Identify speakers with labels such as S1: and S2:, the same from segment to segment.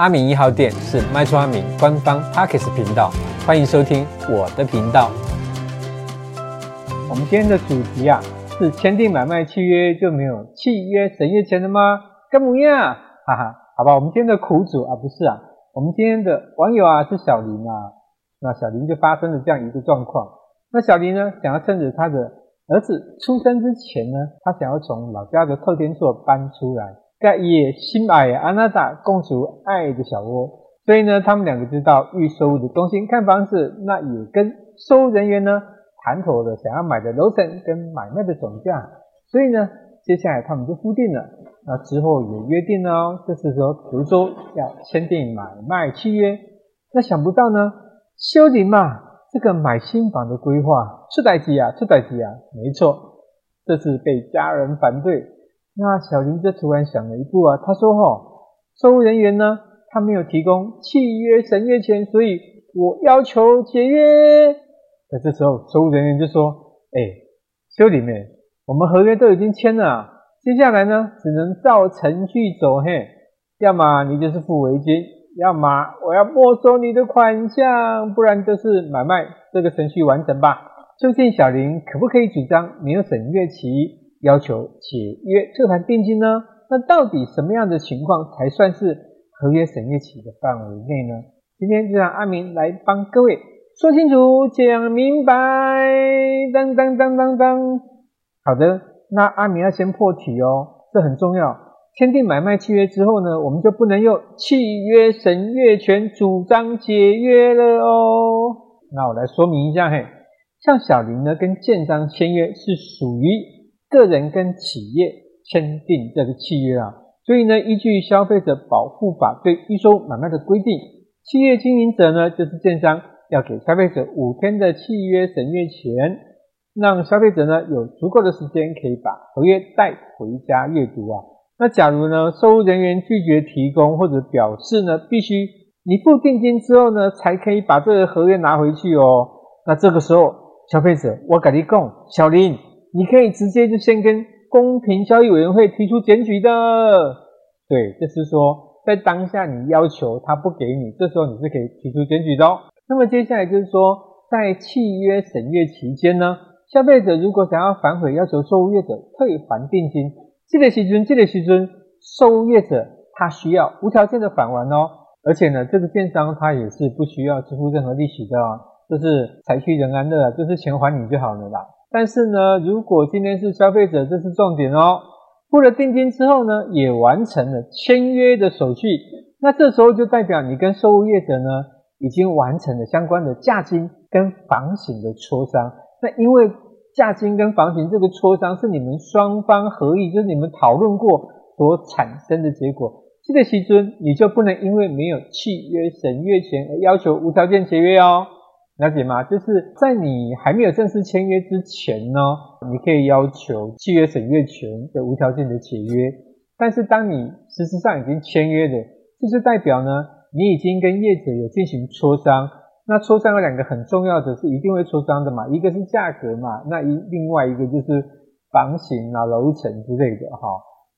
S1: 阿明一号店是卖厝阿明官方 Podcast 频道，欢迎收听我的频道。我们今天的主题啊，是签订买卖契约就没有契约审阅权了吗？干么呀？哈哈，好吧，我们今天的苦主啊，不是啊，我们今天的网友啊是小林啊，那小林就发生了这样一个状况。那小林呢，想要趁着他的儿子出生之前呢，他想要从老家的透天厝搬出来，盖也心爱安娜达共筑爱的小窝。所以呢，他们两个就到预售屋的中心看房子，那也跟收人员呢谈妥了想要买的楼层跟买卖的总价。所以呢，接下来他们就付定了。那之后也约定了哦，就是说，比如说要签订买卖契约。那想不到呢，修林嘛。这个买新房的规划出代志啊，出代志啊，没错，这次被家人反对。那小林就突然想了一步啊，他说：“齁，售屋人员呢，他没有提供契约审阅权，所以我要求解约。”在这时候，售屋人员就说：“哎，修林妹，我们合约都已经签了，接下来呢，只能照程序走，嘿，要么你就是付违金。”要么我要没收你的款项，不然就是买卖这个程序完成吧。究竟小林可不可以主张没有审阅期，要求解约退还定金呢？那到底什么样的情况才算是合约审阅期的范围内呢？今天就让阿明来帮各位说清楚、讲明白。当当当当当，好的，那阿明要先破题哦，这很重要。签订买卖契约之后呢，我们就不能用契约审阅权主张解约了哦。那我来说明一下，嘿，像小林呢跟建商签约是属于个人跟企业签订这个契约啊，所以呢，依据消费者保护法对预售买卖的规定，企业经营者呢就是建商，要给消费者五天的契约审阅权，让消费者呢有足够的时间可以把合约带回家阅读啊。那假如呢，售屋人员拒绝提供或者表示呢，必须你付定金之后呢，才可以把这个合约拿回去哦。那这个时候，消费者，我跟你讲，小林，你可以直接就先跟公平交易委员会提出检举的。对，就是说，在当下你要求他不给你，这时候你是可以提出检举的哦。那么接下来就是说，在契约审阅期间呢，消费者如果想要反悔，要求受业者退还定金。这个时阵，这个时阵，售业者他需要无条件的返还哦，而且呢，这个建商他也是不需要支付任何利息的哦，就是财去人安乐，就是钱还你就好了啦。但是呢，如果今天是消费者，这是重点哦，付了定金之后呢，也完成了签约的手续，那这时候就代表你跟售屋业者呢，已经完成了相关的价金跟房型的磋商，那因为。价金跟房型这个磋商是你们双方合意，就是你们讨论过所产生的结果。这个时阵你就不能因为没有契约审阅权而要求无条件解约哦，了解吗？就是在你还没有正式签约之前呢，你可以要求契约审阅权的无条件的解约。但是当你实质上已经签约的，就是代表呢，你已经跟业者有进行磋商。那磋商有两个很重要的是一定会磋商的嘛，一个是价格嘛，那一另外一个就是房型啊、楼层之类的哈。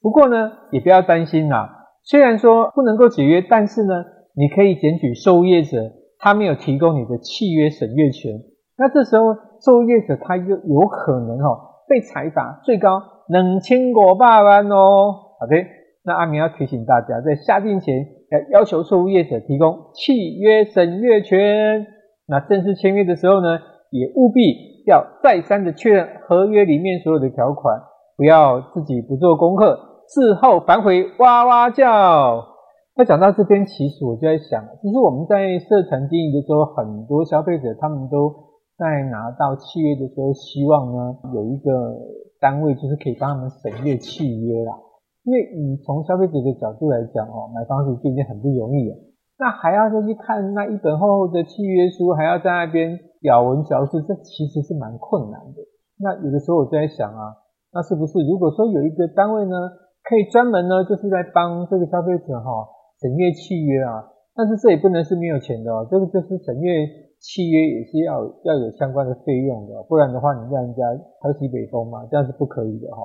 S1: 不过呢，也不要担心啦，虽然说不能够解约，但是呢，你可以检举售业者他没有提供你的契约审阅权，那这时候受业者他又有可能哈被裁罚最高两千五百万哦。好的，那阿明要提醒大家，在下定前。要要求受业者提供契约审阅权，那正式签约的时候呢，也务必要再三的确认合约里面所有的条款，不要自己不做功课，事后反悔哇哇叫。那讲到这边，其实我就在想，其实我们在社团经营的时候，很多消费者他们都在拿到契约的时候，希望呢有一个单位就是可以帮他们审阅契约啦。因为你从消费者的角度来讲哦，买房子就已经很不容易了，那还要再去看那一本厚厚的契约书，还要在那边咬文嚼字，这其实是蛮困难的。那有的时候我就在想啊，那是不是如果说有一个单位呢，可以专门呢，就是在帮这个消费者哈审阅契约啊？但是这也不能是没有钱的哦，这个就是审阅契约也是要要有相关的费用的，不然的话你让人家喝西北风嘛，这样是不可以的哈。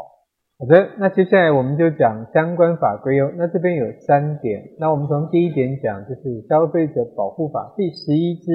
S1: 好的，那接下来我们就讲相关法规哦。那这边有三点，那我们从第一点讲，就是消费者保护法第十一之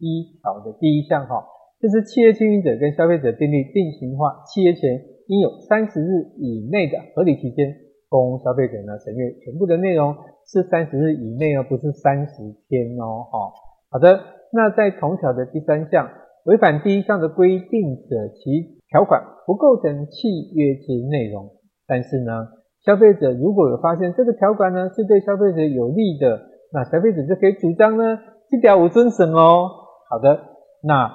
S1: 一条的第一项哈，就是企业经营者跟消费者订立定型化契约前，应有三十日以内的合理期间，供消费者呢审阅全部的内容，是三十日以内哦，不是三十天哦。哈，好的，那在同条的第三项，违反第一项的规定者，其条款不构成契约之内容，但是呢，消费者如果有发现这个条款呢是对消费者有利的，那消费者就可以主张呢，这条无遵守哦。好的，那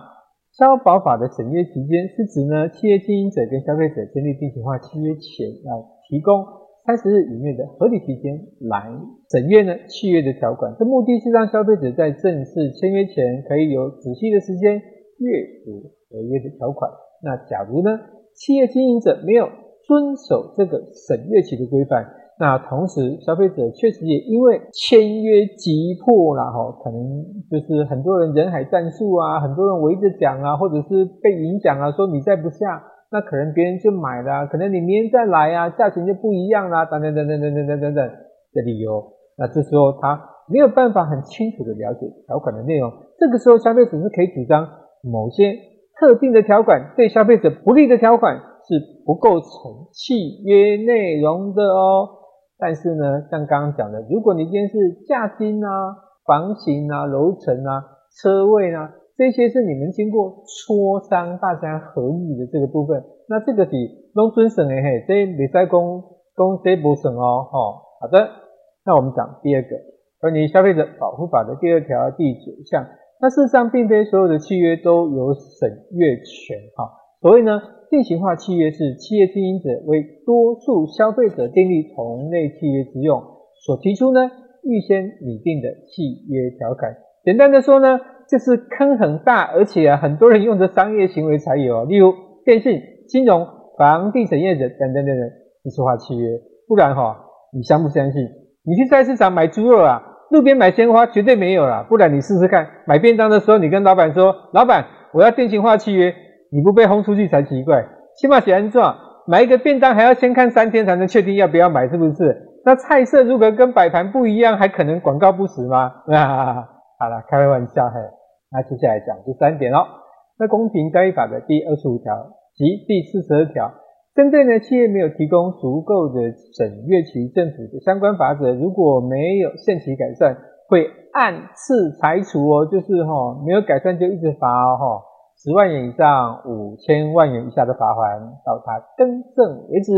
S1: 消保法的审阅期间是指呢，企业经营者跟消费者签订定型化契约前要提供三十日以内的合理期间来审阅呢契约的条款，这目的是让消费者在正式签约前可以有仔细的时间阅读合约的条款。那假如呢，企业经营者没有遵守这个审阅期的规范，那同时消费者确实也因为签约急迫啦，哈，可能就是很多人人海战术啊，很多人围着讲啊，或者是被影响啊，说你再不下，那可能别人就买了，可能你明天再来啊，价钱就不一样啦，等等等等等等等等等的理由，那这时候他没有办法很清楚的了解条款的内容，这个时候消费者是可以主张某些。特定的条款对消费者不利的条款是不构成契约内容的哦。但是呢，像刚刚讲的，如果你今天是价金啊、房型啊、楼层啊、车位啊，这些是你们经过磋商、大家合意的这个部分，那这个是拢准审的嘿，这没在公公这不省哦。好，好的，那我们讲第二个关于消费者保护法的第二条第九项。那事实上，并非所有的契约都有审阅权哈。所谓呢，定型化契约是企业经营者为多数消费者订立同类契约之用所提出呢，预先拟定的契约条款。简单的说呢，就是坑很大，而且啊，很多人用的商业行为才有，例如电信、金融、房地产业者等等等等，定型化契约。不然哈，你相不相信？你去菜市场买猪肉啊？路边买鲜花绝对没有啦，不然你试试看，买便当的时候，你跟老板说：“老板，我要定型化契约。”你不被轰出去才奇怪。起码写安状，买一个便当还要先看三天才能确定要不要买，是不是？那菜色如果跟摆盘不一样，还可能广告不实吗？啊，好了，开玩笑嘿。那接下来讲第三点哦，那公平交易法的第二十五条及第四十二条。针对呢，企业没有提供足够的审阅期，政府的相关法则如果没有限期改善，会按次裁除哦，就是哈、哦、没有改善就一直罚哦，哈，十万元以上五千万元以下的罚锾，到他更正为止。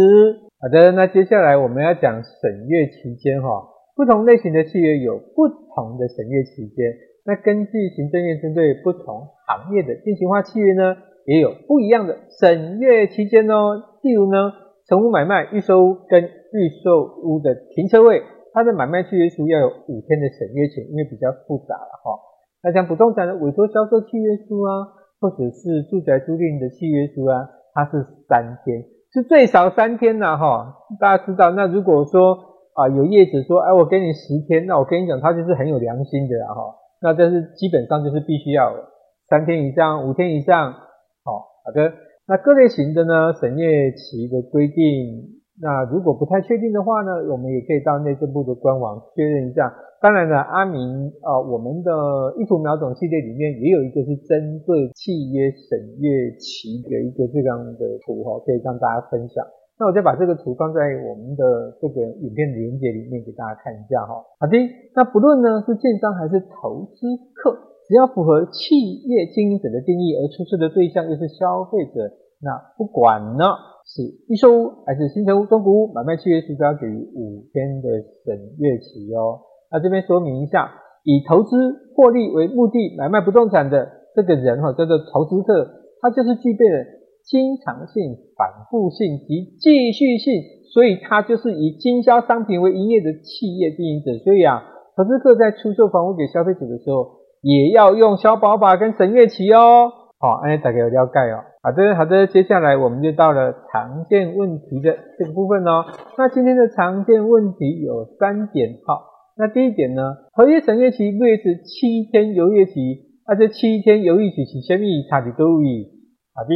S1: 好的，那接下来我们要讲审阅期间哈、哦，不同类型的契约有不同的审阅期间，那根据行政院针对不同行业的定型化契约呢，也有不一样的审阅期间哦。例如呢，成屋买卖、预售屋跟预售屋的停车位，它的买卖契约书要有五天的审阅期，因为比较复杂了哈。那像不动产的委托销售契约书啊，或者是住宅租赁的契约书啊，它是三天，是最少三天呐哈。大家知道，那如果说啊有业者说，哎我给你十天，那我跟你讲，他就是很有良心的哈。那但是基本上就是必须要三天以上、五天以上，好好的。那各类型的呢，审阅期的规定，那如果不太确定的话呢，我们也可以到内政部的官网确认一下。当然了，阿明啊、我们的一图秒懂系列里面也有一个是针对契约审阅期的一个这样的图哈，可以让大家分享。那我再把这个图放在我们的这个影片连接里面给大家看一下哈。好的，那不论呢是建商还是投资客，只要符合企业经营者的定义而出售的对象又是消费者。那不管呢是预售屋还是新成屋、中古屋，买卖契约书都要给予五天的审阅期哦。那这边说明一下，以投资获利为目的买卖不动产的这个人哈，叫做投资客，他就是具备了经常性、反复性及继续性，所以它就是以经销商品为营业的企业经营者。所以啊，投资客在出售房屋给消费者的时候，也要用消保法跟审阅期哦。好，安利大家有了解哦。好的，好的，接下来我们就到了常见问题的这个部分哦。那今天的常见问题有三点，好，那第一点呢，合约审阅期略是七天犹豫期，那这七天犹豫期是什么差别多异？好的，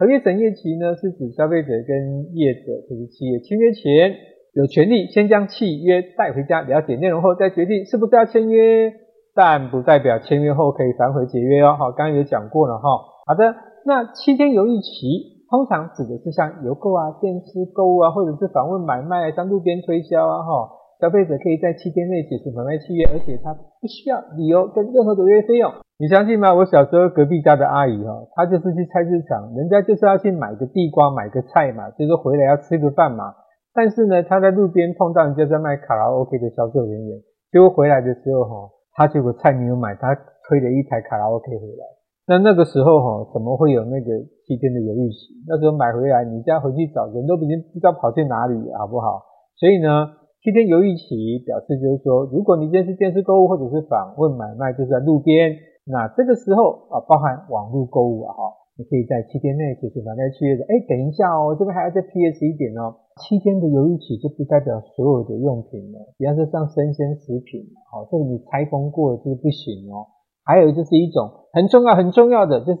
S1: 合约审阅期呢，是指消费者跟业者，就是企业签约前，有权利先将契约带回家，了解内容后再决定是不是要签约，但不代表签约后可以反悔解约哦。好，刚刚有讲过了哈。好的，那七天犹豫期通常指的是像邮购啊、电视购物啊，或者是访问买卖、像路边推销啊哈。消费者可以在七天内解除买卖契约，而且他不需要理由跟任何的违约费用。你相信吗？我小时候隔壁家的阿姨哈，她就是去菜市场，人家就是要去买个地瓜、买个菜嘛，就是回来要吃个饭嘛。但是呢，她在路边碰到人家在卖卡拉 OK 的销售人员，结果回来的时候哈，她结果菜没有买，她推了一台卡拉 OK 回来。那那个时候哈，怎么会有那个七天的犹豫期？那时候买回来，你家回去找人都已经不知道跑去哪里，好不好？所以呢。七天犹豫期表示就是说，如果你今天是电视购物或者是访问买卖，就是在路边，那这个时候啊，包含网络购物啊，哈，你可以在七天内解除买卖契约的。哎，等一下哦，这边还要再 PS 一点哦，七天的犹豫期就不代表所有的用品了，比方说像生鲜食品，好，这个你拆封过了就是不行哦。还有就是一种很重要很重要的，就是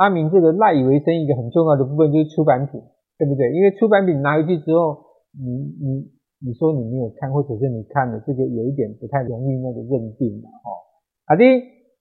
S1: 阿明这个赖以为生一个很重要的部分就是出版品，对不对？因为出版品拿回去之后，你你。你说你没有看，或者是你看了，这个有一点不太容易那个认定嘛，哦。好的，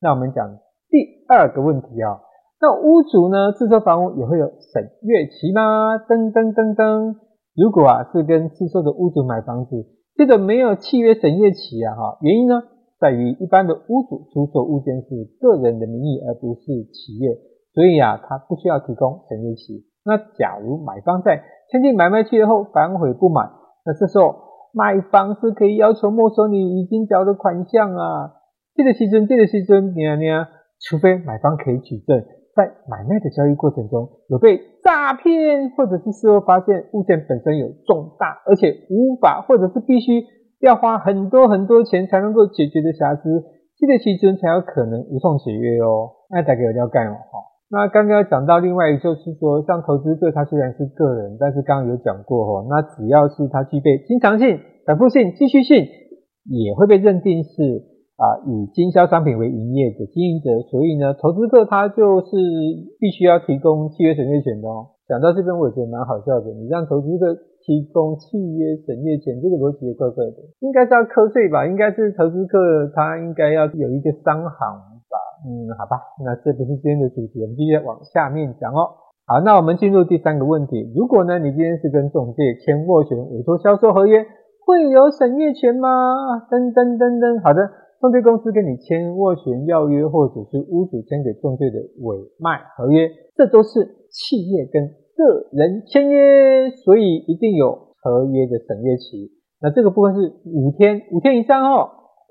S1: 那我们讲第二个问题啊，那屋主呢，自售房屋也会有审阅期吗？噔噔噔噔，如果啊是跟自售的屋主买房子，这个没有契约审阅期啊，哈，原因呢在于一般的屋主出售物件是个人的名义，而不是企业，所以啊他不需要提供审阅期。那假如买方在签订买卖契约后反悔不买。那这时候买方是可以要求没收你已经缴的款项啊，这个时阵，这个时阵，你啊你啊，除非买方可以举证，在买卖的交易过程中有被诈骗，或者是事后发现物件本身有重大而且无法或者是必须要花很多很多钱才能够解决的瑕疵，这个时阵才有可能无痛解约哦。那大家有要干哦哈。那刚刚讲到另外一个，就是说，像投资客，他虽然是个人，但是刚刚有讲过哈，那只要是他具备经常性、反复性、继续性，也会被认定是啊以经销商品为营业的经营者，所以呢，投资客他就是必须要提供契约审阅权的哦。讲到这边，我也觉得蛮好笑的，你让投资客提供契约审阅权，这个逻辑也怪怪的，应该是要课税吧？应该是投资客他应该要有一个商行。嗯，好吧，那这不是今天的主题，我们继续往下面讲哦。好，那我们进入第三个问题，如果呢，你今天是跟中介签斡旋委托销售合约，会有审阅权吗？噔噔噔噔，好的，中介公司跟你签斡旋要约，或者是屋主签给中介的委卖合约，这都是企业跟个人签约，所以一定有合约的审阅期。那这个部分是五天，五天以上哦。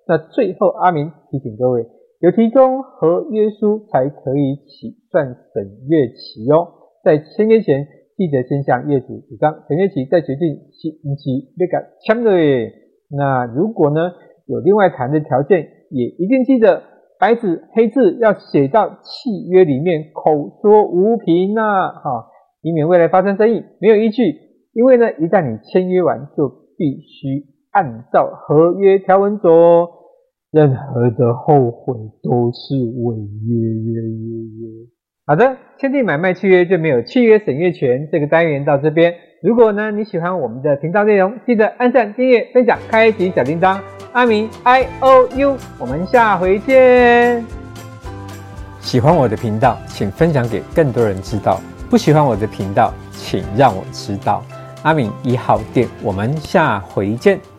S1: 那最后，阿明提醒各位。有提供合约书才可以起算审阅期哦，在签约前记得先向业主主张审阅期，再决定期期那个签的耶。那如果呢有另外谈的条件，也一定记得白纸黑字要写到契约里面，口说无凭呐，哈，以免未来发生争议没有依据。因为呢，一旦你签约完，就必须按照合约条文走。任何的后悔都是违约约约约。好的，签订买卖契约就没有契约审阅权。这个单元到这边，如果呢你喜欢我们的频道内容，记得按赞、订阅、分享、开启小铃铛。阿明 I O U，我们下回见。喜欢我的频道，请分享给更多人知道。不喜欢我的频道，请让我知道。阿明一号店，我们下回见。